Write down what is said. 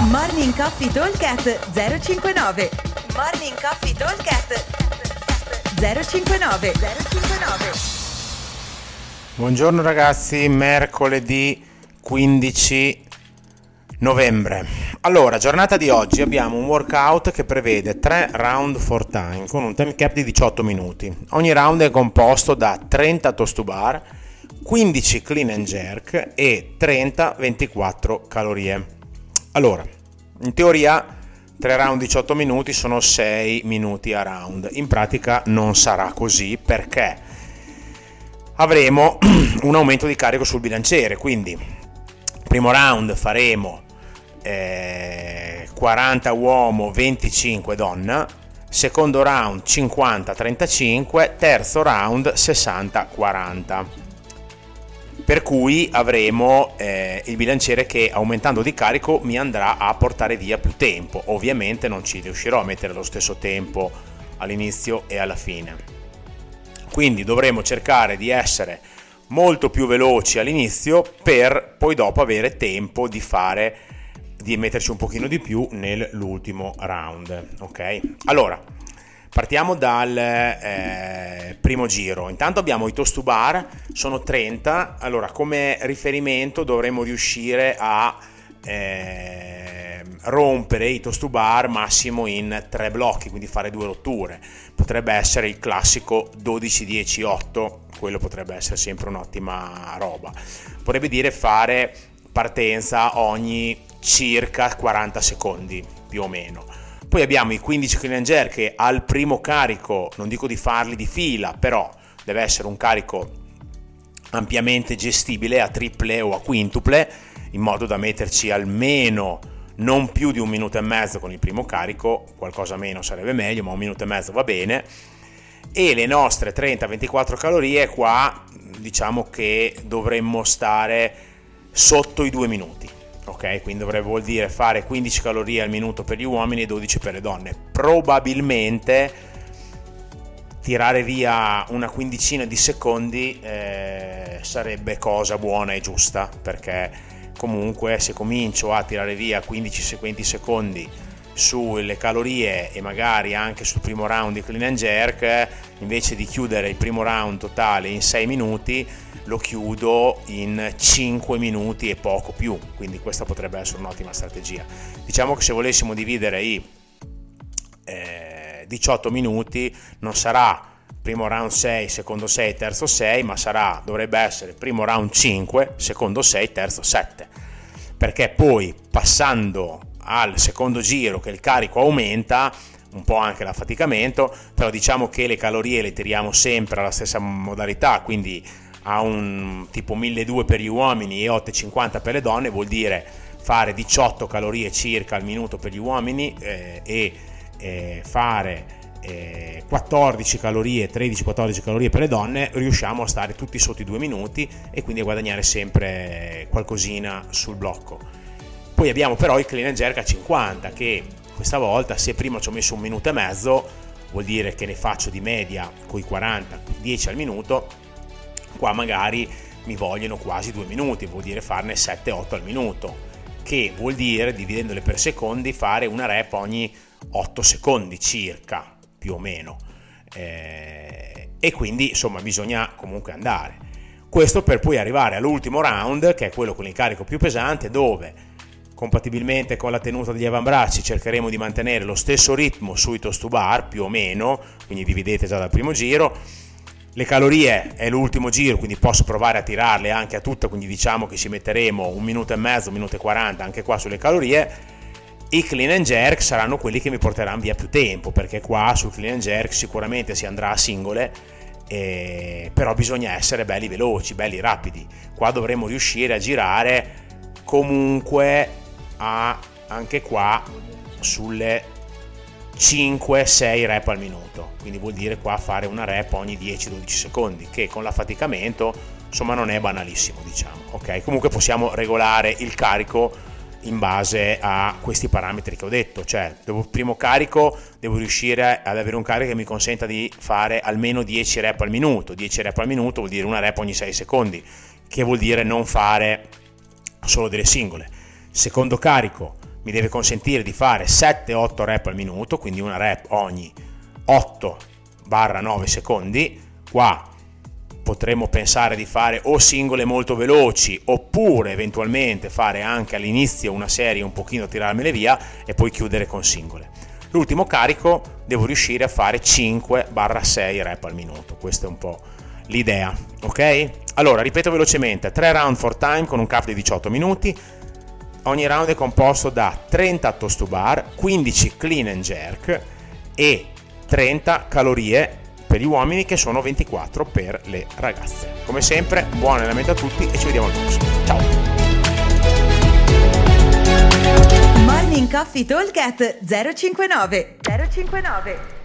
Morning Coffee Talkcast 059 Morning Coffee Talkcast 059 059 Buongiorno ragazzi, mercoledì 15 novembre. Allora, giornata di oggi abbiamo un workout che prevede 3 round for time con un time cap di 18 minuti. Ogni round è composto da 30 toast to bar, 15 clean and jerk e 30-24 calorie. Allora, in teoria 3 round 18 minuti sono 6 minuti a round. In pratica non sarà così perché avremo un aumento di carico sul bilanciere, quindi primo round faremo eh, 40 uomo, 25 donna, secondo round 50-35, terzo round 60-40. Per cui avremo eh, il bilanciere che aumentando di carico mi andrà a portare via più tempo. Ovviamente non ci riuscirò a mettere lo stesso tempo all'inizio e alla fine. Quindi dovremo cercare di essere molto più veloci all'inizio per poi dopo avere tempo di fare di metterci un pochino di più nell'ultimo round ok allora partiamo dal eh, primo giro. Intanto abbiamo i toast to bar sono 30 allora come riferimento dovremo riuscire a eh, rompere i toast to bar massimo in tre blocchi quindi fare due rotture. Potrebbe essere il classico 12-10-8 quello potrebbe essere sempre un'ottima roba. Vorrebbe dire fare partenza ogni circa 40 secondi più o meno poi abbiamo i 15 clean and che al primo carico non dico di farli di fila però deve essere un carico ampiamente gestibile a triple o a quintuple in modo da metterci almeno non più di un minuto e mezzo con il primo carico, qualcosa meno sarebbe meglio, ma un minuto e mezzo va bene. E le nostre 30-24 calorie qua diciamo che dovremmo stare sotto i due minuti. Ok, quindi dovrebbe vuol dire fare 15 calorie al minuto per gli uomini e 12 per le donne. Probabilmente tirare via una quindicina di secondi eh, sarebbe cosa buona e giusta perché comunque se comincio a tirare via 15-20 secondi sulle calorie e magari anche sul primo round di clean and jerk invece di chiudere il primo round totale in 6 minuti lo chiudo in 5 minuti e poco più quindi questa potrebbe essere un'ottima strategia diciamo che se volessimo dividere i eh, 18 minuti non sarà primo round 6, secondo 6, terzo 6, ma sarà, dovrebbe essere primo round 5, secondo 6, terzo 7. Perché poi passando al secondo giro che il carico aumenta, un po' anche l'affaticamento, però diciamo che le calorie le tiriamo sempre alla stessa modalità, quindi a un tipo 1200 per gli uomini e 850 per le donne, vuol dire fare 18 calorie circa al minuto per gli uomini eh, e eh, fare eh, 14 calorie, 13-14 calorie per le donne, riusciamo a stare tutti sotto i due minuti e quindi a guadagnare sempre qualcosina sul blocco. Poi abbiamo però il clean and jerk a 50 che questa volta se prima ci ho messo un minuto e mezzo vuol dire che ne faccio di media con i 40, 10 al minuto, qua magari mi vogliono quasi due minuti, vuol dire farne 7-8 al minuto, che vuol dire dividendole per secondi fare una rep ogni 8 secondi circa, più o meno. Eh, e quindi insomma bisogna comunque andare. Questo per poi arrivare all'ultimo round, che è quello con il carico più pesante, dove compatibilmente con la tenuta degli avambracci cercheremo di mantenere lo stesso ritmo sui toast to bar, più o meno, quindi dividete già dal primo giro. Le calorie è l'ultimo giro, quindi posso provare a tirarle anche a tutte, quindi diciamo che ci metteremo un minuto e mezzo, un minuto e 40 anche qua sulle calorie i clean and jerk saranno quelli che mi porteranno via più tempo perché qua sul clean and jerk sicuramente si andrà a singole eh, però bisogna essere belli veloci belli rapidi qua dovremo riuscire a girare comunque a anche qua sulle 5-6 rep al minuto. Quindi vuol dire qua fare una rep ogni 10-12 secondi che con l'affaticamento insomma non è banalissimo diciamo ok? Comunque possiamo regolare il carico in base a questi parametri che ho detto, cioè devo, primo carico devo riuscire ad avere un carico che mi consenta di fare almeno 10 rep al minuto, 10 rep al minuto vuol dire una rep ogni 6 secondi, che vuol dire non fare solo delle singole. Secondo carico mi deve consentire di fare 7-8 rep al minuto, quindi una rep ogni 8-9 secondi. Qua potremmo pensare di fare o singole molto veloci oppure eventualmente fare anche all'inizio una serie un pochino tirarmele via e poi chiudere con singole. L'ultimo carico devo riuscire a fare 5-6 rep al minuto, questa è un po' l'idea, ok? Allora, ripeto velocemente, 3 round for time con un cap di 18 minuti, ogni round è composto da 30 toast to bar, 15 clean and jerk e 30 calorie per gli uomini che sono 24 per le ragazze. Come sempre, buon allenamento a tutti e ci vediamo al prossimo. Ciao! Morning Coffee Talk 059 059